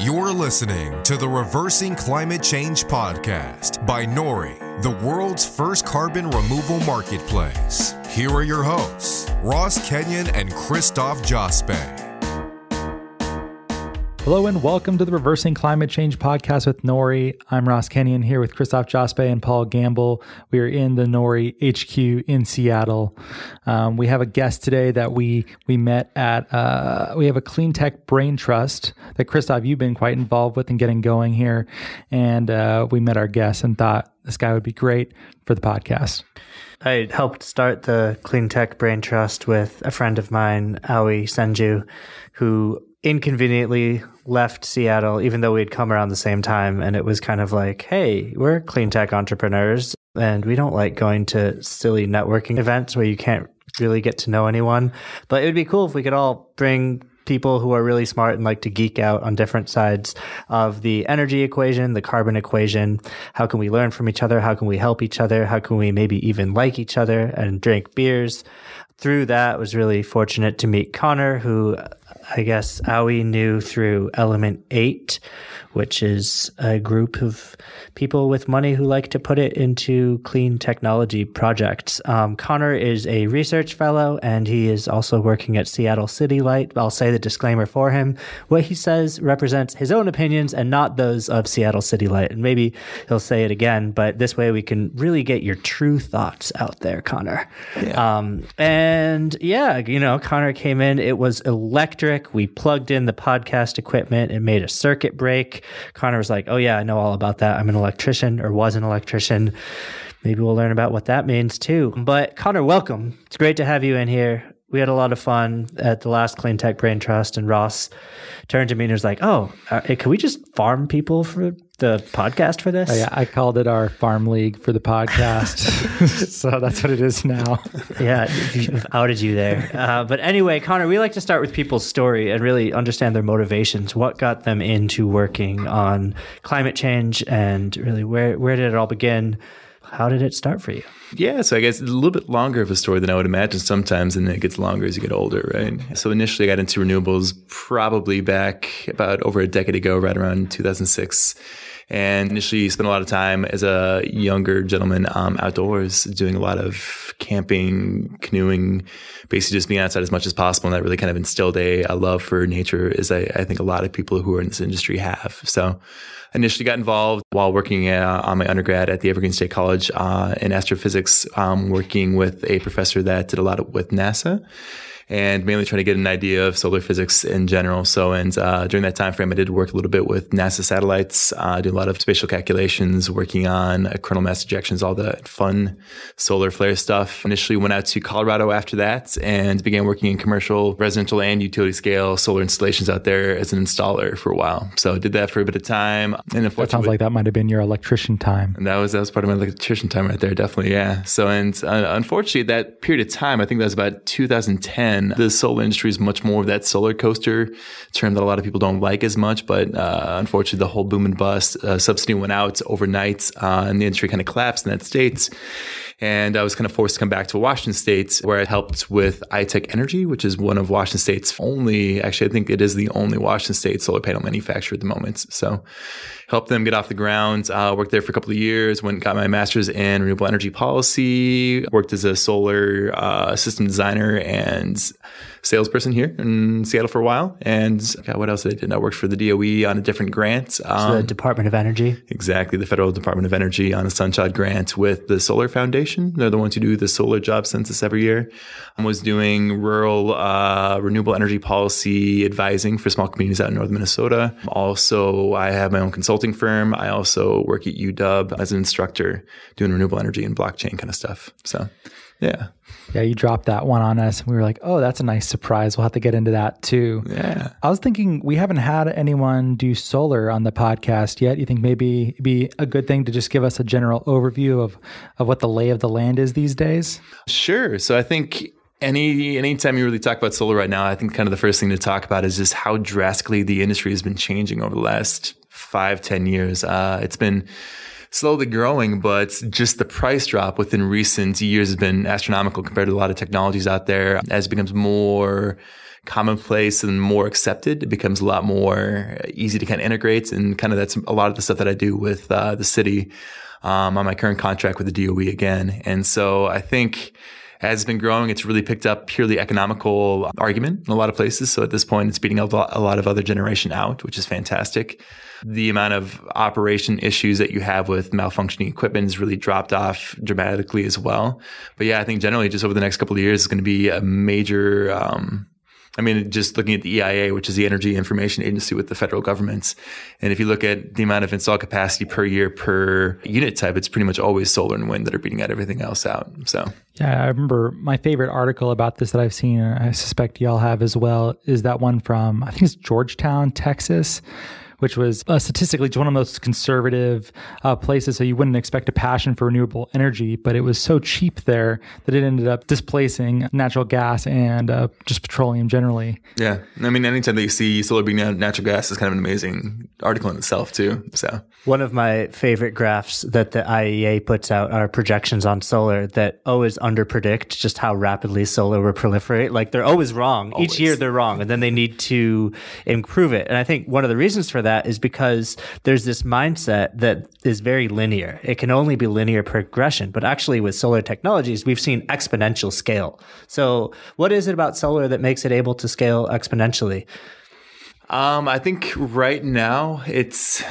You're listening to the Reversing Climate Change podcast by Nori, the world's first carbon removal marketplace. Here are your hosts, Ross Kenyon and Christoph Jospe. Hello and welcome to the Reversing Climate Change podcast with Nori. I'm Ross Kenyon here with Christoph Jospe and Paul Gambill. We are in the Nori HQ in Seattle. Um, we have a guest today that we we met at. Uh, we have a clean tech brain trust that Christoph you've been quite involved with in getting going here, and uh, we met our guest and thought this guy would be great for the podcast. I helped start the Clean Tech Brain Trust with a friend of mine, Aoi Senju, who inconveniently left Seattle, even though we'd come around the same time. And it was kind of like, hey, we're clean tech entrepreneurs and we don't like going to silly networking events where you can't really get to know anyone. But it would be cool if we could all bring people who are really smart and like to geek out on different sides of the energy equation, the carbon equation. How can we learn from each other? How can we help each other? How can we maybe even like each other and drink beers? Through that, was really fortunate to meet Connor, who I guess Aoi knew through Element 8, which is a group of people with money who like to put it into clean technology projects. Um, Connor is a research fellow and he is also working at Seattle City Light. I'll say the disclaimer for him. What he says represents his own opinions and not those of Seattle City Light. And maybe he'll say it again, but this way we can really get your true thoughts out there, Connor. Yeah. Um, and yeah, you know, Connor came in, it was electric we plugged in the podcast equipment it made a circuit break. Connor was like, Oh, yeah, I know all about that. I'm an electrician or was an electrician. Maybe we'll learn about what that means too. But Connor, welcome. It's great to have you in here. We had a lot of fun at the last Clean Tech Brain Trust, and Ross turned to me and was like, "Oh, uh, can we just farm people for the podcast for this?" Oh, yeah, I called it our farm league for the podcast, so that's what it is now. yeah, I've outed you there. Uh, but anyway, Connor, we like to start with people's story and really understand their motivations. What got them into working on climate change, and really where where did it all begin? How did it start for you? Yeah, so I guess it's a little bit longer of a story than I would imagine sometimes, and then it gets longer as you get older, right? So initially I got into renewables probably back about over a decade ago, right around 2006 and initially spent a lot of time as a younger gentleman um, outdoors doing a lot of camping canoeing basically just being outside as much as possible. And that really kind of instilled a, a love for nature as I, I, think a lot of people who are in this industry have. So initially got involved while working uh, on my undergrad at the Evergreen State College uh, in astrophysics, um, working with a professor that did a lot of, with NASA and mainly trying to get an idea of solar physics in general. So, and uh, during that time frame, I did work a little bit with NASA satellites, uh, did a lot of spatial calculations, working on uh, coronal mass ejections, all the fun solar flare stuff. Initially, went out to Colorado after that and began working in commercial, residential, and utility scale solar installations out there as an installer for a while. So, did that for a bit of time. And that sounds like that might have been your electrician time. And that was that was part of my electrician time right there, definitely. Yeah. So, and uh, unfortunately, that period of time, I think that was about 2010 the solar industry is much more of that solar coaster term that a lot of people don't like as much. But uh, unfortunately, the whole boom and bust uh, subsidy went out overnight, uh, and the industry kind of collapsed in that state. And I was kind of forced to come back to Washington State, where I helped with Itek Energy, which is one of Washington State's only, actually, I think it is the only Washington State solar panel manufacturer at the moment. So helped them get off the ground. Uh, worked there for a couple of years, went got my master's in renewable energy policy, worked as a solar uh, system designer and salesperson here in Seattle for a while. And God, what else did I do? I worked for the DOE on a different grant. Um, the Department of Energy. Exactly. The Federal Department of Energy on a Sunshine grant with the Solar Foundation. They're the ones who do the solar job census every year. I was doing rural uh, renewable energy policy advising for small communities out in northern Minnesota. Also, I have my own consulting firm. I also work at UW as an instructor doing renewable energy and blockchain kind of stuff. So, yeah. Yeah, you dropped that one on us. And we were like, oh, that's a nice surprise. We'll have to get into that too. Yeah. I was thinking we haven't had anyone do solar on the podcast yet. You think maybe it'd be a good thing to just give us a general overview of, of what the lay of the land is these days? Sure. So I think any anytime you really talk about solar right now, I think kind of the first thing to talk about is just how drastically the industry has been changing over the last five, ten years. Uh, it's been slowly growing, but just the price drop within recent years has been astronomical compared to a lot of technologies out there as it becomes more commonplace and more accepted. It becomes a lot more easy to kind of integrate. And kind of that's a lot of the stuff that I do with uh, the city um, on my current contract with the DOE again. And so I think as it's been growing, it's really picked up purely economical argument in a lot of places. So at this point, it's beating up a lot of other generation out, which is fantastic. The amount of operation issues that you have with malfunctioning equipment has really dropped off dramatically as well. But yeah, I think generally just over the next couple of years, it's going to be a major, um, I mean, just looking at the EIA, which is the Energy Information Agency with the federal governments. And if you look at the amount of installed capacity per year per unit type, it's pretty much always solar and wind that are beating out everything else out. So, yeah, I remember my favorite article about this that I've seen, and I suspect y'all have as well, is that one from, I think it's Georgetown, Texas which was uh, statistically one of the most conservative uh, places. So you wouldn't expect a passion for renewable energy, but it was so cheap there that it ended up displacing natural gas and uh, just petroleum generally. Yeah. I mean, anytime that you see solar being natural gas is kind of an amazing article in itself, too. So one of my favorite graphs that the IEA puts out are projections on solar that always underpredict just how rapidly solar will proliferate. Like they're always wrong. Always. Each year they're wrong, and then they need to improve it. And I think one of the reasons for that that is because there's this mindset that is very linear. It can only be linear progression, but actually with solar technologies, we've seen exponential scale. So what is it about solar that makes it able to scale exponentially? Um, I think right now it's,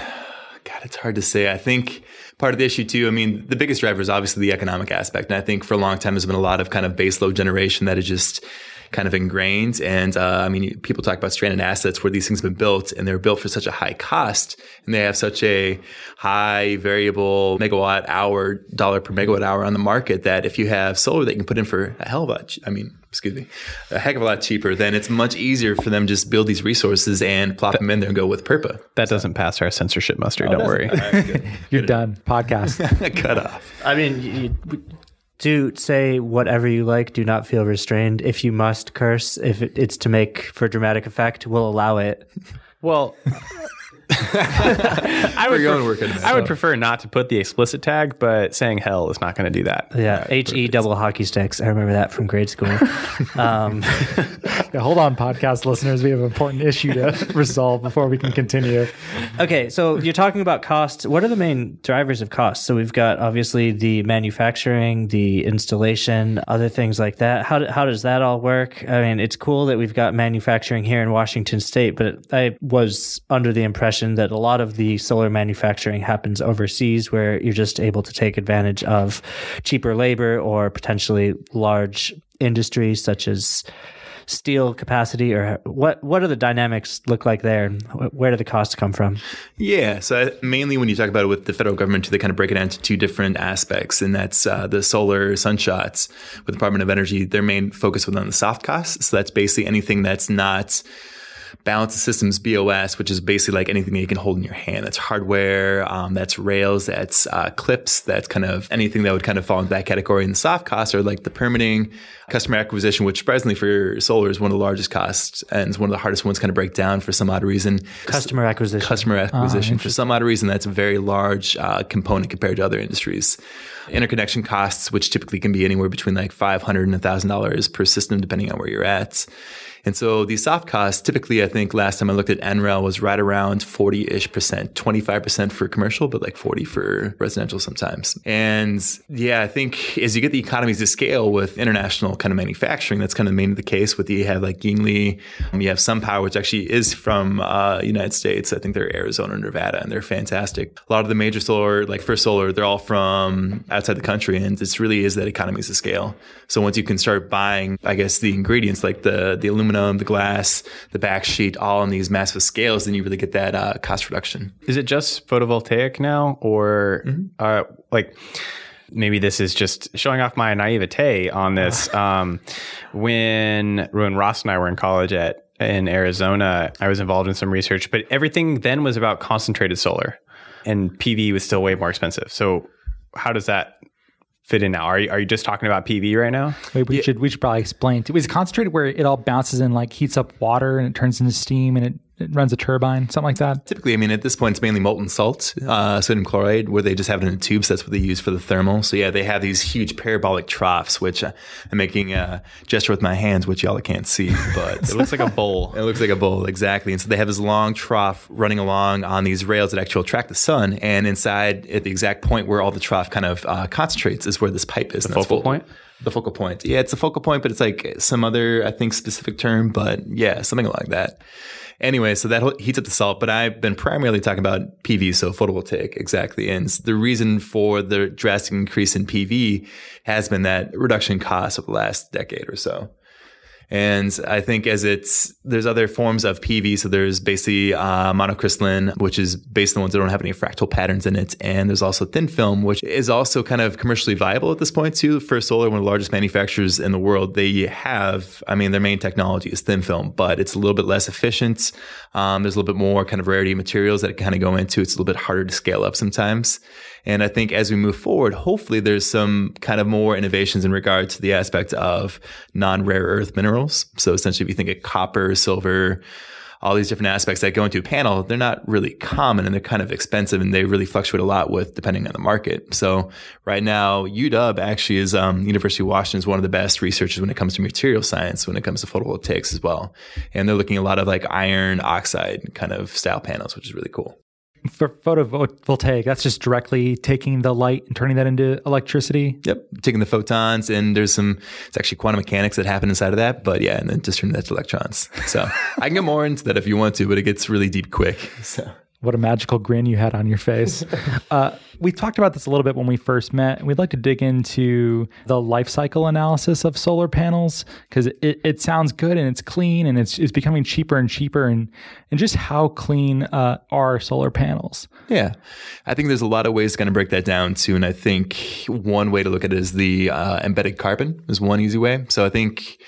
God, it's hard to say. I think part of the issue too. I mean, the biggest driver is obviously the economic aspect, and I think for a long time there's been a lot of kind of base load generation that is just kind of ingrained. And uh, I mean, people talk about stranded assets where these things have been built and they're built for such a high cost and they have such a high variable megawatt hour, dollar per megawatt hour on the market that if you have solar that you can put in for a hell of a, I mean, excuse me, a heck of a lot cheaper, then it's much easier for them to just build these resources and plop that, them in there and go with PURPA. That doesn't pass our censorship muster. Oh, don't worry. You're done. Podcast. Cut off. I mean, you, do say whatever you like. Do not feel restrained. If you must curse, if it's to make for dramatic effect, we'll allow it. Well, I would, pref- I would prefer not to put the explicit tag, but saying hell is not going to do that. Yeah, H E double hockey sticks. I remember that from grade school. um, yeah, hold on, podcast listeners. We have an important issue to resolve before we can continue. Okay, so you're talking about costs. What are the main drivers of costs? So we've got obviously the manufacturing, the installation, other things like that. How, how does that all work? I mean, it's cool that we've got manufacturing here in Washington State, but I was under the impression that a lot of the solar manufacturing happens overseas where you're just able to take advantage of cheaper labor or potentially large industries such as steel capacity or what what do the dynamics look like there where do the costs come from? Yeah so mainly when you talk about it with the federal government they kind of break it down into two different aspects and that's uh, the solar sunshots with the department of energy. Their main focus was on the soft costs so that's basically anything that's not balance of systems BOS, which is basically like anything that you can hold in your hand. That's hardware, um, that's rails, that's uh, clips, that's kind of anything that would kind of fall into that category. And the soft costs are like the permitting, customer acquisition, which surprisingly for solar is one of the largest costs and it's one of the hardest ones to kind of break down for some odd reason. Customer acquisition. Customer ah, acquisition. for some odd reason, that's a very large uh, component compared to other industries. Interconnection costs, which typically can be anywhere between like 500 and $1,000 per system, depending on where you're at. And so these soft costs, typically, I think last time I looked at NREL was right around 40 ish percent, 25% for commercial, but like 40 for residential sometimes. And yeah, I think as you get the economies of scale with international kind of manufacturing, that's kind of mainly the case with you have like Yingli, um, you have SunPower, which actually is from uh, United States. I think they're Arizona Nevada, and they're fantastic. A lot of the major solar, like First Solar, they're all from outside the country, and it really is that economies of scale. So once you can start buying, I guess the ingredients like the the aluminum aluminum, the glass, the back sheet, all on these massive scales, then you really get that uh, cost reduction. Is it just photovoltaic now, or mm-hmm. uh, like? maybe this is just showing off my naivete on this. Um, when when Ross and I were in college at in Arizona, I was involved in some research, but everything then was about concentrated solar, and PV was still way more expensive. So how does that fit in now? Are you, are you just talking about PV right now? Wait, we yeah. should we should probably explain. It was concentrated where it all bounces and like heats up water and it turns into steam and it it runs a turbine, something like that. Typically, I mean, at this point, it's mainly molten salt, uh, sodium chloride, where they just have it in a tube. So that's what they use for the thermal. So yeah, they have these huge parabolic troughs, which uh, I'm making a gesture with my hands, which y'all can't see, but it looks like a bowl. It looks like a bowl, exactly. And so they have this long trough running along on these rails that actually attract the sun. And inside, at the exact point where all the trough kind of uh, concentrates, is where this pipe is. That's the focal point. The focal point. Yeah, it's a focal point, but it's like some other, I think, specific term. But yeah, something like that. Anyway, so that heats up the salt, but I've been primarily talking about PV, so photovoltaic, exactly. And the reason for the drastic increase in PV has been that reduction cost of the last decade or so. And I think as it's, there's other forms of PV. So there's basically uh, monocrystalline, which is based on the ones that don't have any fractal patterns in it. And there's also thin film, which is also kind of commercially viable at this point too. First Solar, one of the largest manufacturers in the world, they have, I mean, their main technology is thin film, but it's a little bit less efficient. Um, there's a little bit more kind of rarity materials that kind of go into. It's a little bit harder to scale up sometimes. And I think as we move forward, hopefully there's some kind of more innovations in regard to the aspect of non-rare earth minerals. So essentially, if you think of copper, silver, all these different aspects that go into a panel, they're not really common and they're kind of expensive and they really fluctuate a lot with depending on the market. So right now, UW actually is um, University of Washington is one of the best researchers when it comes to material science, when it comes to photovoltaics as well. And they're looking a lot of like iron oxide kind of style panels, which is really cool for photovoltaic, that's just directly taking the light and turning that into electricity. Yep, taking the photons, and there's some. It's actually quantum mechanics that happen inside of that, but yeah, and then just turning that to electrons. So I can get more into that if you want to, but it gets really deep quick. So. What a magical grin you had on your face. uh, we talked about this a little bit when we first met. We'd like to dig into the life cycle analysis of solar panels because it, it sounds good and it's clean and it's, it's becoming cheaper and cheaper. And, and just how clean uh, are solar panels? Yeah. I think there's a lot of ways to kind of break that down too. And I think one way to look at it is the uh, embedded carbon is one easy way. So I think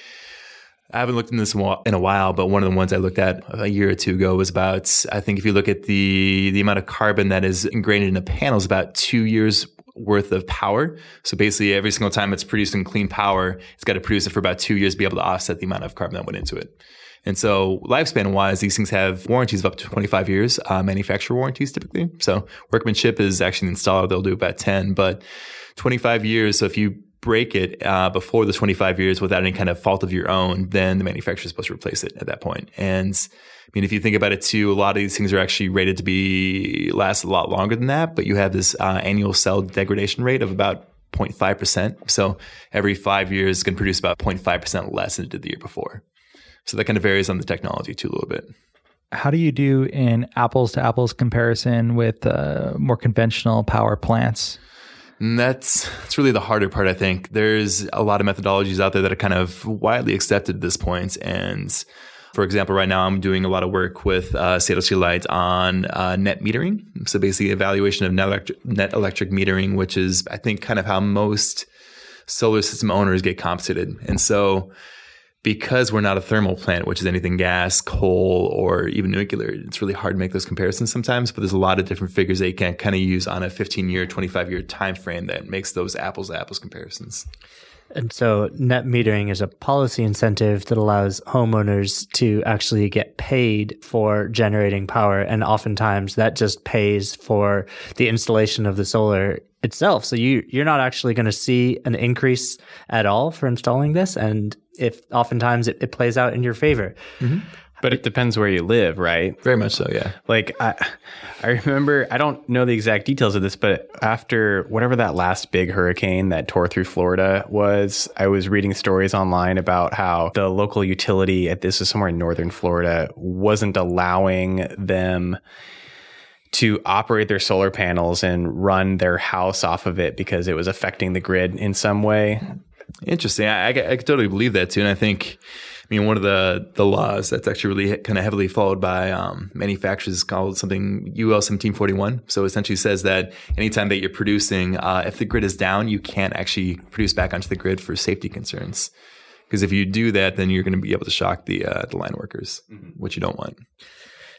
I haven't looked in this in a while, but one of the ones I looked at a year or two ago was about, I think if you look at the, the amount of carbon that is ingrained in a panel is about two years worth of power. So basically every single time it's producing clean power, it's got to produce it for about two years to be able to offset the amount of carbon that went into it. And so lifespan wise, these things have warranties of up to 25 years, uh, manufacturer warranties typically. So workmanship is actually installer; They'll do about 10, but 25 years. So if you break it uh, before the 25 years without any kind of fault of your own, then the manufacturer is supposed to replace it at that point. And I mean, if you think about it too, a lot of these things are actually rated to be last a lot longer than that, but you have this uh, annual cell degradation rate of about 0.5%. So every five years, it's going to produce about 0.5% less than it did the year before. So that kind of varies on the technology too a little bit. How do you do in apples to apples comparison with uh, more conventional power plants? And that's that's really the harder part. I think there's a lot of methodologies out there that are kind of widely accepted at this point. And for example, right now I'm doing a lot of work with uh, Seattle Light on uh, net metering. So basically, evaluation of net electric, net electric metering, which is I think kind of how most solar system owners get compensated. And so because we're not a thermal plant, which is anything gas, coal, or even nuclear, it's really hard to make those comparisons sometimes. But there's a lot of different figures you can kind of use on a 15 year, 25 year time frame that makes those apples to apples comparisons. And so net metering is a policy incentive that allows homeowners to actually get paid for generating power. And oftentimes that just pays for the installation of the solar itself. So you, you're not actually going to see an increase at all for installing this. And if oftentimes it, it plays out in your favor. Mm-hmm. But it depends where you live, right? Very much so, yeah. Like I, I remember, I don't know the exact details of this, but after whatever that last big hurricane that tore through Florida was, I was reading stories online about how the local utility at this is somewhere in northern Florida wasn't allowing them to operate their solar panels and run their house off of it because it was affecting the grid in some way. Interesting. I, I, I could totally believe that too. And I think, mean, one of the, the laws that's actually really kind of heavily followed by um, manufacturers is called something UL 1741. So essentially says that anytime that you're producing, uh, if the grid is down, you can't actually produce back onto the grid for safety concerns. Because if you do that, then you're going to be able to shock the uh, the line workers, mm-hmm. which you don't want.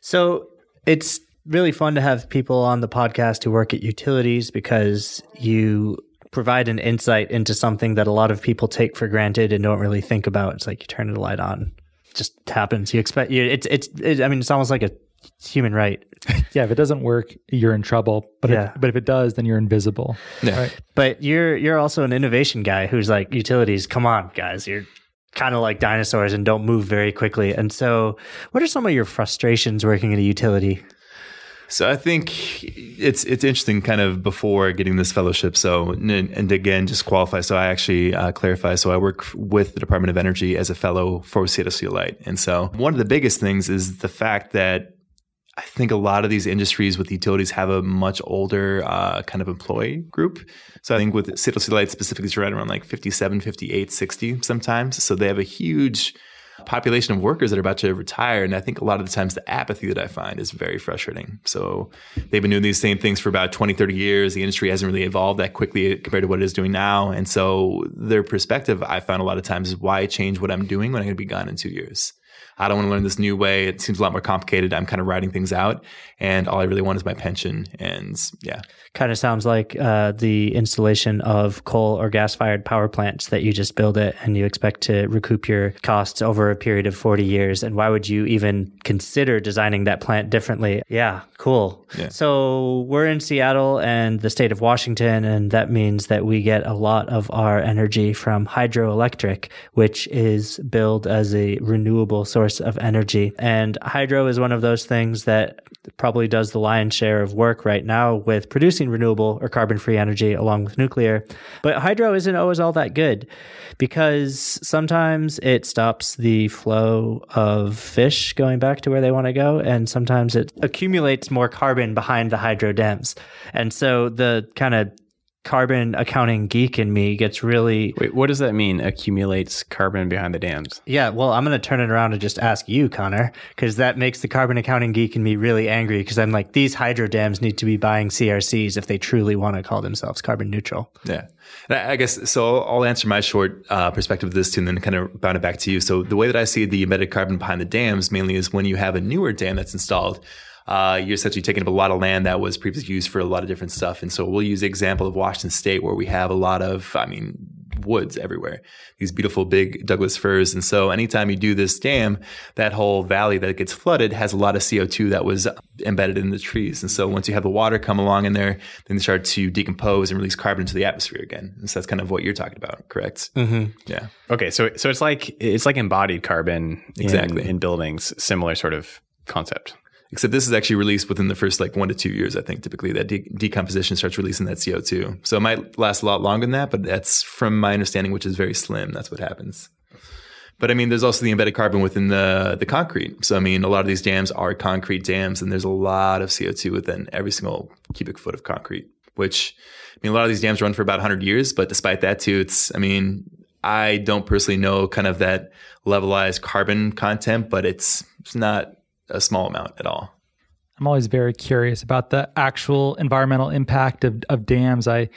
So it's really fun to have people on the podcast who work at utilities because you provide an insight into something that a lot of people take for granted and don't really think about. It's like you turn the light on, it just happens. You expect you, it's it's it, I mean it's almost like a human right. yeah, if it doesn't work, you're in trouble. But Yeah. if, but if it does, then you're invisible. Yeah. Right. But you're you're also an innovation guy who's like utilities. Come on, guys, you're kind of like dinosaurs and don't move very quickly. And so, what are some of your frustrations working at a utility? So I think it's it's interesting, kind of before getting this fellowship. So and, and again, just qualify. So I actually uh, clarify. So I work with the Department of Energy as a fellow for Light, and so one of the biggest things is the fact that I think a lot of these industries with utilities have a much older uh, kind of employee group. So I think with Seattle Light specifically, it's right around like 57, 58, 60 sometimes. So they have a huge population of workers that are about to retire. And I think a lot of the times the apathy that I find is very frustrating. So they've been doing these same things for about 20, 30 years. The industry hasn't really evolved that quickly compared to what it is doing now. And so their perspective, I found a lot of times is why change what I'm doing when I'm going to be gone in two years? I don't want to learn this new way. It seems a lot more complicated. I'm kind of writing things out, and all I really want is my pension. And yeah, Kind of sounds like uh, the installation of coal or gas fired power plants that you just build it and you expect to recoup your costs over a period of 40 years. And why would you even consider designing that plant differently? Yeah, cool. Yeah. So we're in Seattle and the state of Washington, and that means that we get a lot of our energy from hydroelectric, which is billed as a renewable source of energy. And hydro is one of those things that probably does the lion's share of work right now with producing renewable or carbon free energy along with nuclear. But hydro isn't always all that good because sometimes it stops the flow of fish going back to where they want to go. And sometimes it accumulates more carbon behind the hydro dams. And so the kind of carbon accounting geek in me gets really Wait, what does that mean? Accumulates carbon behind the dams. yeah, well, I'm going to turn it around and just ask you, Connor, because that makes the carbon accounting geek in me really angry because I'm like, these hydro dams need to be buying CRCs if they truly want to call themselves carbon neutral. Yeah. And I I guess so. I'll answer my short uh, perspective of this too, and then kind of bound it back to you. So the way that I see the embedded carbon behind the dams mainly is when you have a newer dam that's installed. Uh, you're essentially taking up a lot of land that was previously used for a lot of different stuff. And so we'll use the example of Washington State, where we have a lot of, I mean, woods everywhere, these beautiful big Douglas firs. And so anytime you do this dam, that whole valley that gets flooded has a lot of CO2 that was embedded in the trees. And so once you have the water come along in there, then they start to decompose and release carbon into the atmosphere again. And so that's kind of what you're talking about, correct? Mm-hmm. Yeah. Okay, so so it's like it's like embodied carbon in, Exactly. in buildings, similar sort of concept. Except this is actually released within the first like one to two years, I think, typically that de- decomposition starts releasing that CO2. So it might last a lot longer than that, but that's from my understanding, which is very slim. That's what happens. But I mean, there's also the embedded carbon within the, the concrete. So, I mean, a lot of these dams are concrete dams, and there's a lot of CO2 within every single cubic foot of concrete, which, I mean, a lot of these dams run for about 100 years, but despite that, too, it's, I mean, I don't personally know kind of that levelized carbon content, but it's, it's not a small amount at all. I'm always very curious about the actual environmental impact of, of dams. I,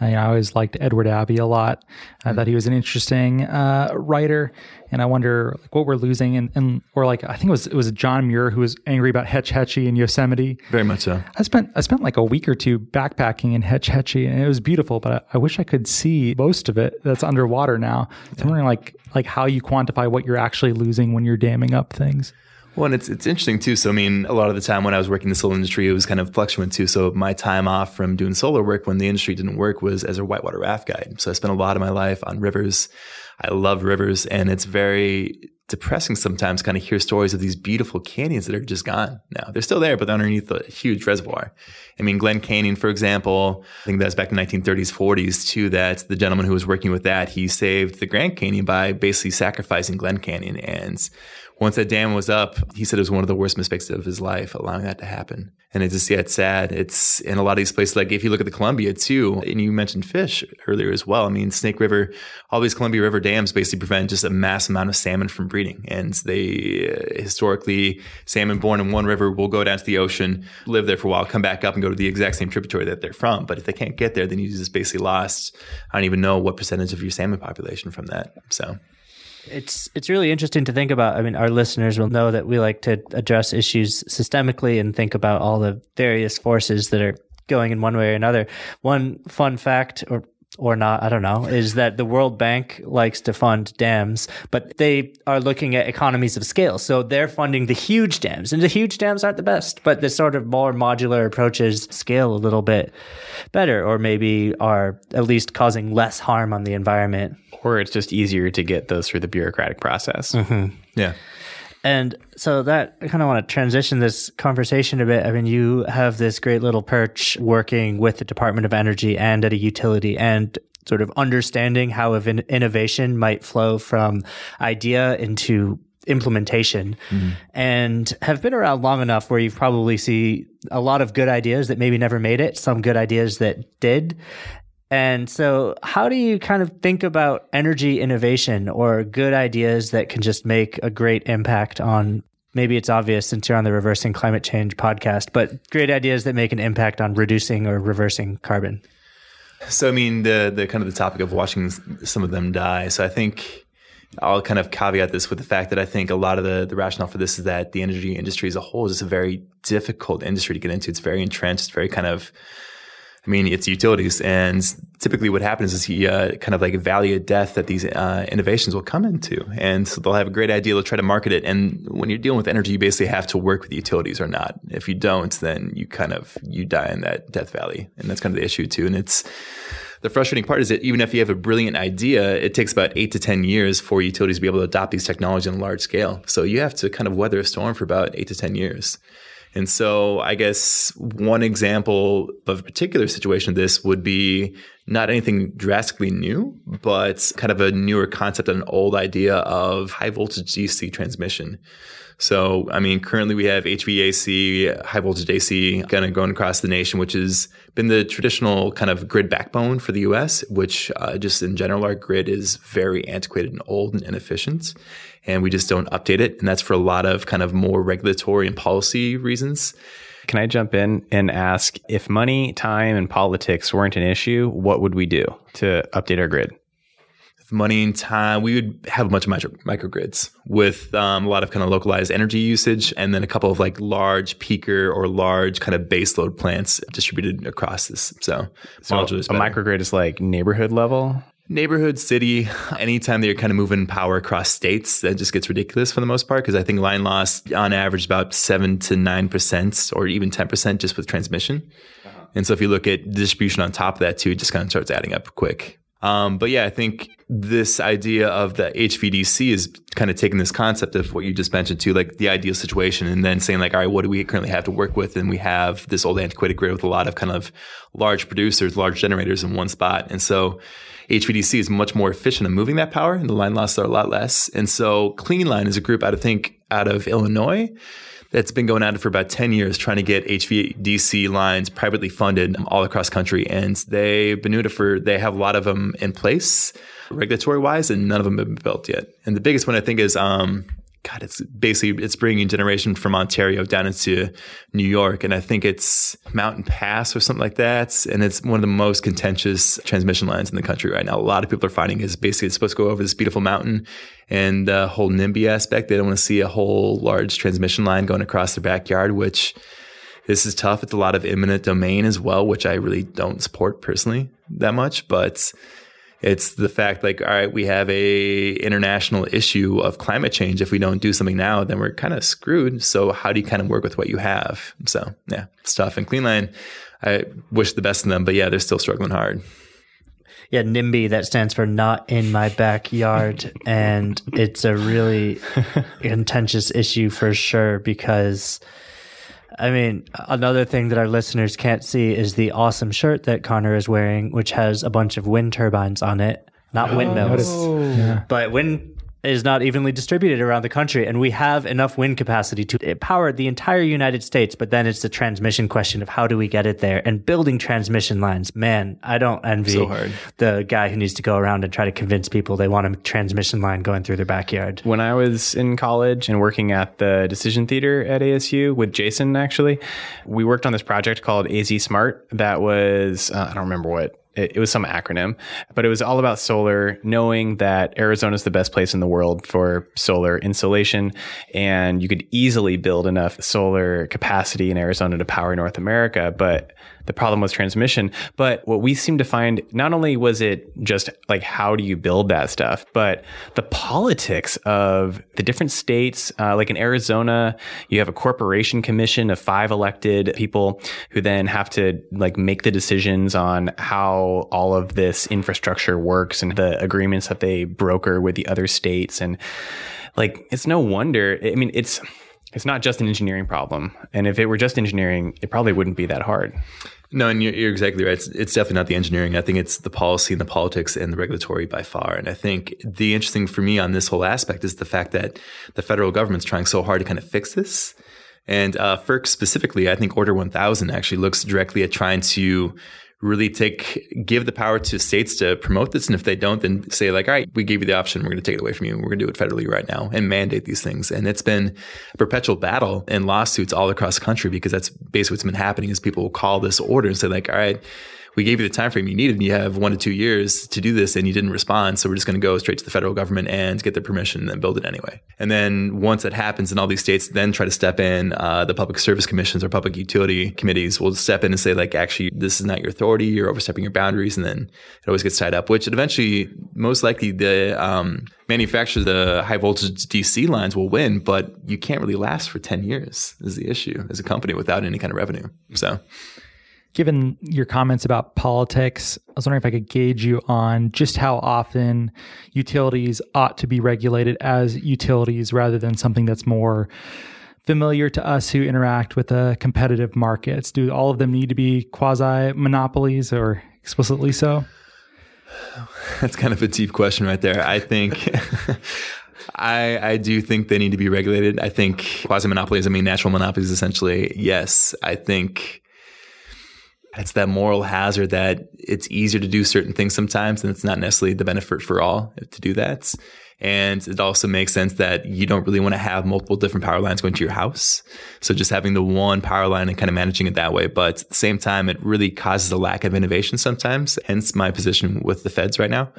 I always liked Edward Abbey a lot. I thought he was an interesting uh, writer, and I wonder like, what we're losing. And, and or like I think it was it was John Muir who was angry about Hetch Hetchy in Yosemite. Very much so. I spent I spent like a week or two backpacking in Hetch Hetchy, and it was beautiful. But I, I wish I could see most of it that's underwater now. So I'm wondering like like how you quantify what you're actually losing when you're damming up things. Well, and it's it's interesting too. So, I mean, a lot of the time when I was working in the solar industry, it was kind of fluctuant too. So, my time off from doing solar work when the industry didn't work was as a whitewater raft guide. So, I spent a lot of my life on rivers. I love rivers, and it's very depressing sometimes kind of hear stories of these beautiful canyons that are just gone now. They're still there, but they're underneath a huge reservoir. I mean, Glen Canyon, for example, I think that's back in the 1930s, 40s too, that the gentleman who was working with that, he saved the Grand Canyon by basically sacrificing Glen Canyon. And once that dam was up, he said it was one of the worst mistakes of his life, allowing that to happen. And it's just, yeah, it's sad. It's in a lot of these places, like if you look at the Columbia too, and you mentioned fish earlier as well. I mean, Snake River, all these Columbia River dams basically prevent just a mass amount of salmon from breeding. And they uh, historically, salmon born in one river will go down to the ocean, live there for a while, come back up and go to the exact same tributary that they're from. But if they can't get there, then you just basically lost, I don't even know what percentage of your salmon population from that. So. It's it's really interesting to think about. I mean, our listeners will know that we like to address issues systemically and think about all the various forces that are going in one way or another. One fun fact or or not, I don't know, is that the World Bank likes to fund dams, but they are looking at economies of scale. So they're funding the huge dams, and the huge dams aren't the best, but the sort of more modular approaches scale a little bit better, or maybe are at least causing less harm on the environment. Or it's just easier to get those through the bureaucratic process. Mm-hmm. Yeah. And so that I kind of want to transition this conversation a bit. I mean, you have this great little perch working with the Department of Energy and at a utility and sort of understanding how innovation might flow from idea into implementation mm-hmm. and have been around long enough where you've probably see a lot of good ideas that maybe never made it, some good ideas that did. And so, how do you kind of think about energy innovation or good ideas that can just make a great impact on? Maybe it's obvious since you're on the Reversing Climate Change podcast, but great ideas that make an impact on reducing or reversing carbon. So I mean the the kind of the topic of watching some of them die. So I think I'll kind of caveat this with the fact that I think a lot of the the rationale for this is that the energy industry as a whole is just a very difficult industry to get into. It's very entrenched. It's very kind of I mean, it's utilities, and typically what happens is he uh, kind of like valley of death that these uh, innovations will come into, and so they'll have a great idea, they'll try to market it, and when you're dealing with energy, you basically have to work with utilities or not. If you don't, then you kind of you die in that death valley, and that's kind of the issue too. And it's the frustrating part is that even if you have a brilliant idea, it takes about eight to 10 years for utilities to be able to adopt these technologies on a large scale. So you have to kind of weather a storm for about eight to 10 years. And so I guess one example of a particular situation of this would be not anything drastically new, but kind of a newer concept an old idea of high voltage DC transmission. So, I mean, currently we have HVAC, high voltage AC, kind of going across the nation, which has been the traditional kind of grid backbone for the US, which uh, just in general, our grid is very antiquated and old and inefficient. And we just don't update it. And that's for a lot of kind of more regulatory and policy reasons. Can I jump in and ask if money, time, and politics weren't an issue, what would we do to update our grid? With money and time, we would have a bunch of micro, microgrids with um, a lot of kind of localized energy usage and then a couple of like large peaker or large kind of baseload plants distributed across this. So, so a microgrid is like neighborhood level? Neighborhood, city, anytime that you're kind of moving power across states, that just gets ridiculous for the most part because I think line loss on average about seven to nine percent or even ten percent just with transmission. Uh-huh. And so if you look at distribution on top of that too, it just kind of starts adding up quick. Um, but yeah, I think this idea of the HVDC is kind of taking this concept of what you just mentioned to like the ideal situation and then saying like, all right, what do we currently have to work with? And we have this old antiquated grid with a lot of kind of large producers, large generators in one spot. And so HVDC is much more efficient in moving that power and the line losses are a lot less. And so Clean Line is a group out of think out of Illinois that's been going at it for about 10 years trying to get HVDC lines privately funded all across country. And they've been doing it for, they have a lot of them in place regulatory wise, and none of them have been built yet. And the biggest one I think is, um, God, it's basically it's bringing generation from Ontario down into New York, and I think it's Mountain Pass or something like that. And it's one of the most contentious transmission lines in the country right now. A lot of people are finding is basically it's supposed to go over this beautiful mountain, and the whole NIMBY aspect. They don't want to see a whole large transmission line going across their backyard, which this is tough. It's a lot of eminent domain as well, which I really don't support personally that much, but it's the fact like, all right, we have a international issue of climate change. If we don't do something now, then we're kind of screwed. So how do you kind of work with what you have? So yeah, stuff and Cleanline. I wish the best of them, but yeah, they're still struggling hard. Yeah, NIMBY, that stands for not in my backyard. and it's a really contentious issue for sure because I mean, another thing that our listeners can't see is the awesome shirt that Connor is wearing, which has a bunch of wind turbines on it. Not oh, windmills, oh. yeah. but wind is not evenly distributed around the country, and we have enough wind capacity to power the entire United States. But then it's the transmission question of how do we get it there and building transmission lines. Man, I don't envy so the guy who needs to go around and try to convince people they want a transmission line going through their backyard. When I was in college and working at the Decision Theater at ASU with Jason, actually, we worked on this project called AZ Smart. That was uh, I don't remember what it, was some acronym, but it was all about solar, knowing that Arizona is the best place in the world for solar insulation. And you could easily build enough solar capacity in Arizona to power North America. But the problem was transmission. But what we seem to find, not only was it just like, how do you build that stuff, but the politics of the different states, uh, like in Arizona, you have a corporation commission of five elected people who then have to like make the decisions on how all of this infrastructure works and the agreements that they broker with the other states. And like, it's no wonder. I mean, it's, it's not just an engineering problem. And if it were just engineering, it probably wouldn't be that hard. No, and you're, you're exactly right. It's, it's, definitely not the engineering. I think it's the policy and the politics and the regulatory by far. And I think the interesting for me on this whole aspect is the fact that the federal government's trying so hard to kind of fix this. And uh, FERC specifically, I think Order 1000 actually looks directly at trying to really take give the power to states to promote this. And if they don't then say like all right we gave you the option. We're going to take it away from you. We're going to do it federally right now and mandate these things. And it's been a perpetual battle and lawsuits all across the country because that's basically what's been happening is people will call this order and say like all right we gave you the time frame you needed and you have one to two years to do this and you didn't respond so we're just going to go straight to the federal government and get their permission and build it anyway and then once that happens and all these states then try to step in uh, the public service commissions or public utility committees will step in and say like actually this is not your authority you're overstepping your boundaries and then it always gets tied up which eventually most likely the um, manufacturers the high voltage DC lines will win, but you can't really last for 10 years is the issue as a company without any kind of revenue. So Given your comments about politics, I was wondering if I could gauge you on just how often utilities ought to be regulated as utilities rather than something that's more familiar to us who interact with the competitive markets. Do all of them need to be quasi monopolies or explicitly so? That's kind of a deep question right there. I think I, I do think they need to be regulated. I think quasi monopolies, I mean natural monopolies essentially. Yes. I think it's that moral hazard that it's easier to do certain things sometimes and it's not necessarily the benefit for all to do that. And it also makes sense that you don't really want to have multiple different power lines going to your house. So just having the one power line and kind of managing it that way. But at the same time, it really causes a lack of innovation sometimes. Hence my position with the feds right now.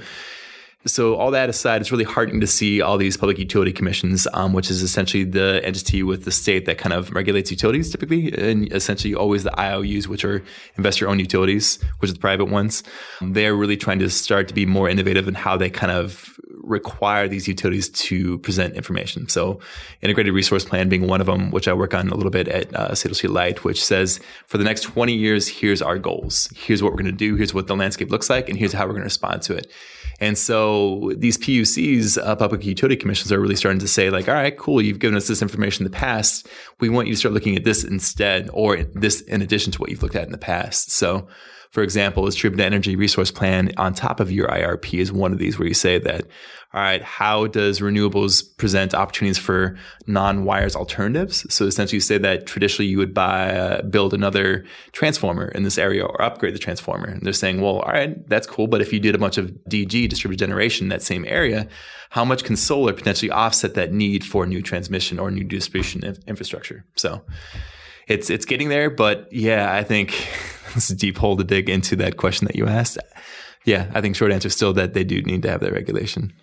So all that aside, it's really heartening to see all these public utility commissions, um, which is essentially the entity with the state that kind of regulates utilities typically, and essentially always the IOUs, which are investor-owned utilities, which are the private ones. They're really trying to start to be more innovative in how they kind of require these utilities to present information. So integrated resource plan being one of them, which I work on a little bit at uh, Seattle City Light, which says for the next 20 years, here's our goals. Here's what we're going to do. Here's what the landscape looks like. And here's how we're going to respond to it. And so these PUCs, uh, public utility commissions, are really starting to say, like, all right, cool, you've given us this information in the past. We want you to start looking at this instead, or this in addition to what you've looked at in the past. So, for example, distributed energy resource plan on top of your IRP is one of these where you say that, all right, how does renewables present opportunities for non-wires alternatives? So essentially you say that traditionally you would buy, uh, build another transformer in this area or upgrade the transformer. And they're saying, well, all right, that's cool. But if you did a bunch of DG, distributed generation in that same area, how much can solar potentially offset that need for new transmission or new distribution infrastructure? So it's, it's getting there, but yeah, I think it's a deep hole to dig into that question that you asked. Yeah, I think short answer is still that they do need to have that regulation.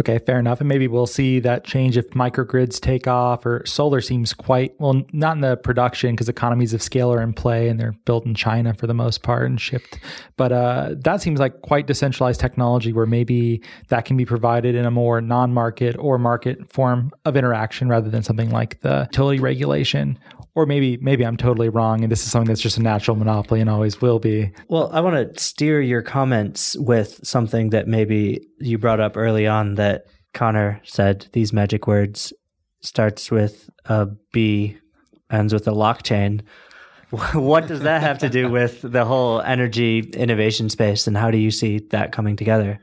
Okay, fair enough. And maybe we'll see that change if microgrids take off or solar seems quite, well, not in the production because economies of scale are in play and they're built in China for the most part and shipped. But uh, that seems like quite decentralized technology where maybe that can be provided in a more non market or market form of interaction rather than something like the utility regulation or maybe maybe I'm totally wrong and this is something that's just a natural monopoly and always will be. Well, I want to steer your comments with something that maybe you brought up early on that Connor said these magic words starts with a B ends with a blockchain. what does that have to do with the whole energy innovation space and how do you see that coming together?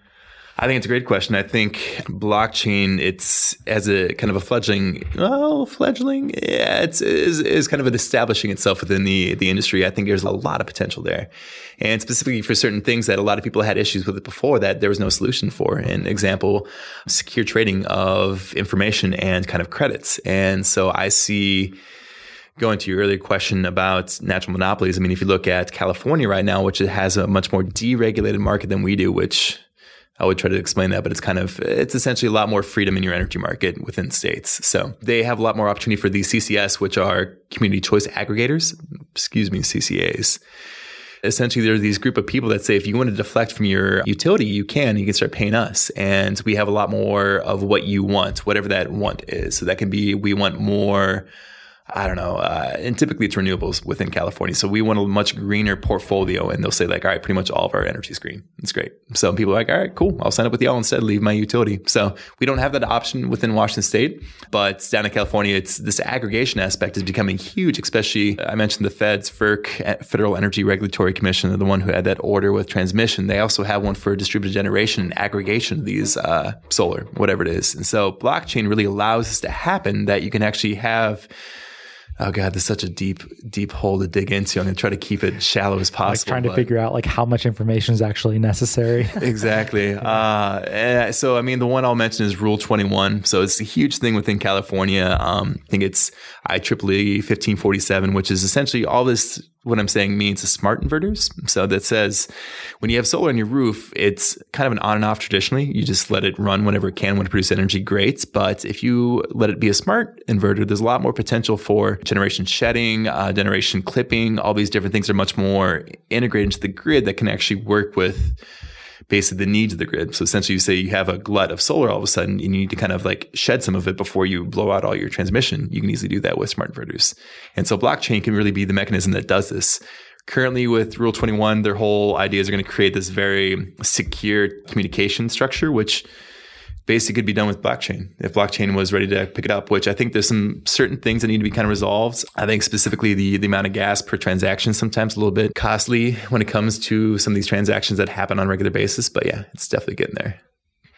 I think it's a great question. I think blockchain, it's as a kind of a fledgling, oh, fledgling, yeah, it's is, is kind of establishing itself within the the industry. I think there's a lot of potential there, and specifically for certain things that a lot of people had issues with it before that there was no solution for. An example, secure trading of information and kind of credits, and so I see going to your earlier question about natural monopolies, I mean, if you look at California right now, which has a much more deregulated market than we do, which I would try to explain that, but it's kind of it's essentially a lot more freedom in your energy market within states. So they have a lot more opportunity for these CCS, which are community choice aggregators. excuse me, CCAs essentially there are these group of people that say if you want to deflect from your utility, you can. You can start paying us, and we have a lot more of what you want, whatever that want is. So that can be we want more I don't know. Uh, and typically it's renewables within California. So we want a much greener portfolio. And they'll say like, all right, pretty much all of our energy is green. It's great. So people are like, all right, cool. I'll sign up with y'all instead, leave my utility. So we don't have that option within Washington state, but down in California, it's this aggregation aspect is becoming huge, especially I mentioned the feds, FERC, Federal Energy Regulatory Commission, the one who had that order with transmission. They also have one for distributed generation and aggregation of these uh, solar, whatever it is. And so blockchain really allows this to happen that you can actually have oh god, there's such a deep, deep hole to dig into. I'm going to try to keep it shallow as possible. Like trying to figure out like how much information is actually necessary. exactly. Uh, so, I mean, the one I'll mention is Rule 21. So it's a huge thing within California. Um, I think it's IEEE 1547, which is essentially all this what I'm saying means is smart inverters. So that says when you have solar on your roof, it's kind of an on and off traditionally. You just let it run whenever it can, when it produces energy, great. But if you let it be a smart inverter, there's a lot more potential for generation shedding, uh, generation clipping. All these different things are much more integrated into the grid that can actually work with basically the needs of the grid. So essentially, you say you have a glut of solar all of a sudden, and you need to kind of like shed some of it before you blow out all your transmission. You can easily do that with smart inverters. And so blockchain can really be the mechanism that does this. Currently, with Rule 21, their whole ideas are going to create this very secure communication structure, which basically could be done with blockchain if blockchain was ready to pick it up which i think there's some certain things that need to be kind of resolved i think specifically the, the amount of gas per transaction sometimes a little bit costly when it comes to some of these transactions that happen on a regular basis but yeah it's definitely getting there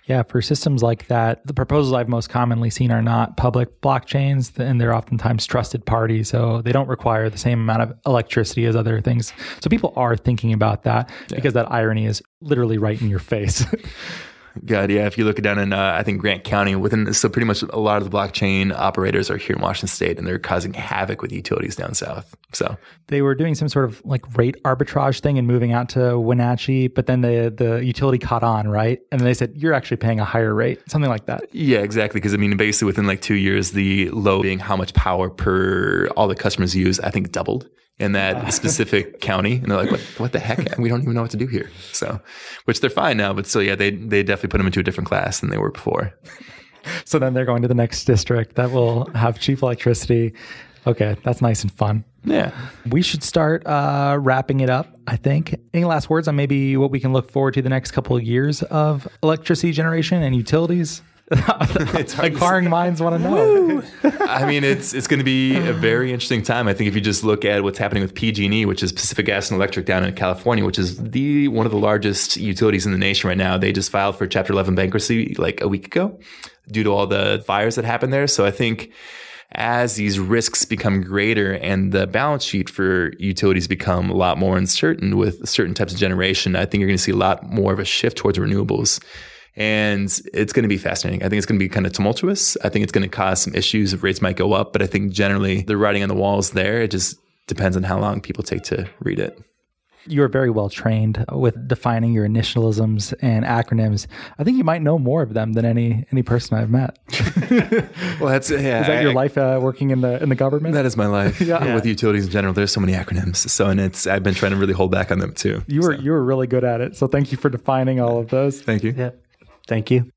yeah, for systems like that, the proposals I've most commonly seen are not public blockchains, and they're oftentimes trusted parties. So they don't require the same amount of electricity as other things. So people are thinking about that yeah. because that irony is literally right in your face. God, yeah. If you look down in, uh, I think Grant County, within so pretty much a lot of the blockchain operators are here in Washington State, and they're causing havoc with utilities down south. So they were doing some sort of like rate arbitrage thing and moving out to Wenatchee, but then the the utility caught on, right? And they said you're actually paying a higher rate, something like that. Yeah, exactly. Because I mean, basically within like two years, the low being how much power per all the customers use, I think doubled in that specific county, and they're like, "What? What the heck? We don't even know what to do here." So, which they're fine now, but still, yeah, they they definitely put them into a different class than they were before. so then they're going to the next district that will have cheap electricity. Okay, that's nice and fun. Yeah, we should start uh, wrapping it up. I think. Any last words on maybe what we can look forward to the next couple of years of electricity generation and utilities? it's inquiring minds want to know. I mean, it's it's going to be a very interesting time. I think if you just look at what's happening with PG&E, which is Pacific Gas and Electric down in California, which is the one of the largest utilities in the nation right now, they just filed for Chapter 11 bankruptcy like a week ago due to all the fires that happened there. So I think as these risks become greater and the balance sheet for utilities become a lot more uncertain with certain types of generation, I think you're going to see a lot more of a shift towards renewables. And it's going to be fascinating. I think it's going to be kind of tumultuous. I think it's going to cause some issues. Rates might go up, but I think generally the writing on the wall is there. It just depends on how long people take to read it. You are very well trained with defining your initialisms and acronyms. I think you might know more of them than any any person I've met. well, that's yeah. Is that your I, life uh, working in the in the government? That is my life. yeah. With utilities in general, there's so many acronyms. So, and it's I've been trying to really hold back on them too. You were so. you were really good at it. So, thank you for defining all of those. Thank you. Yeah. Thank you.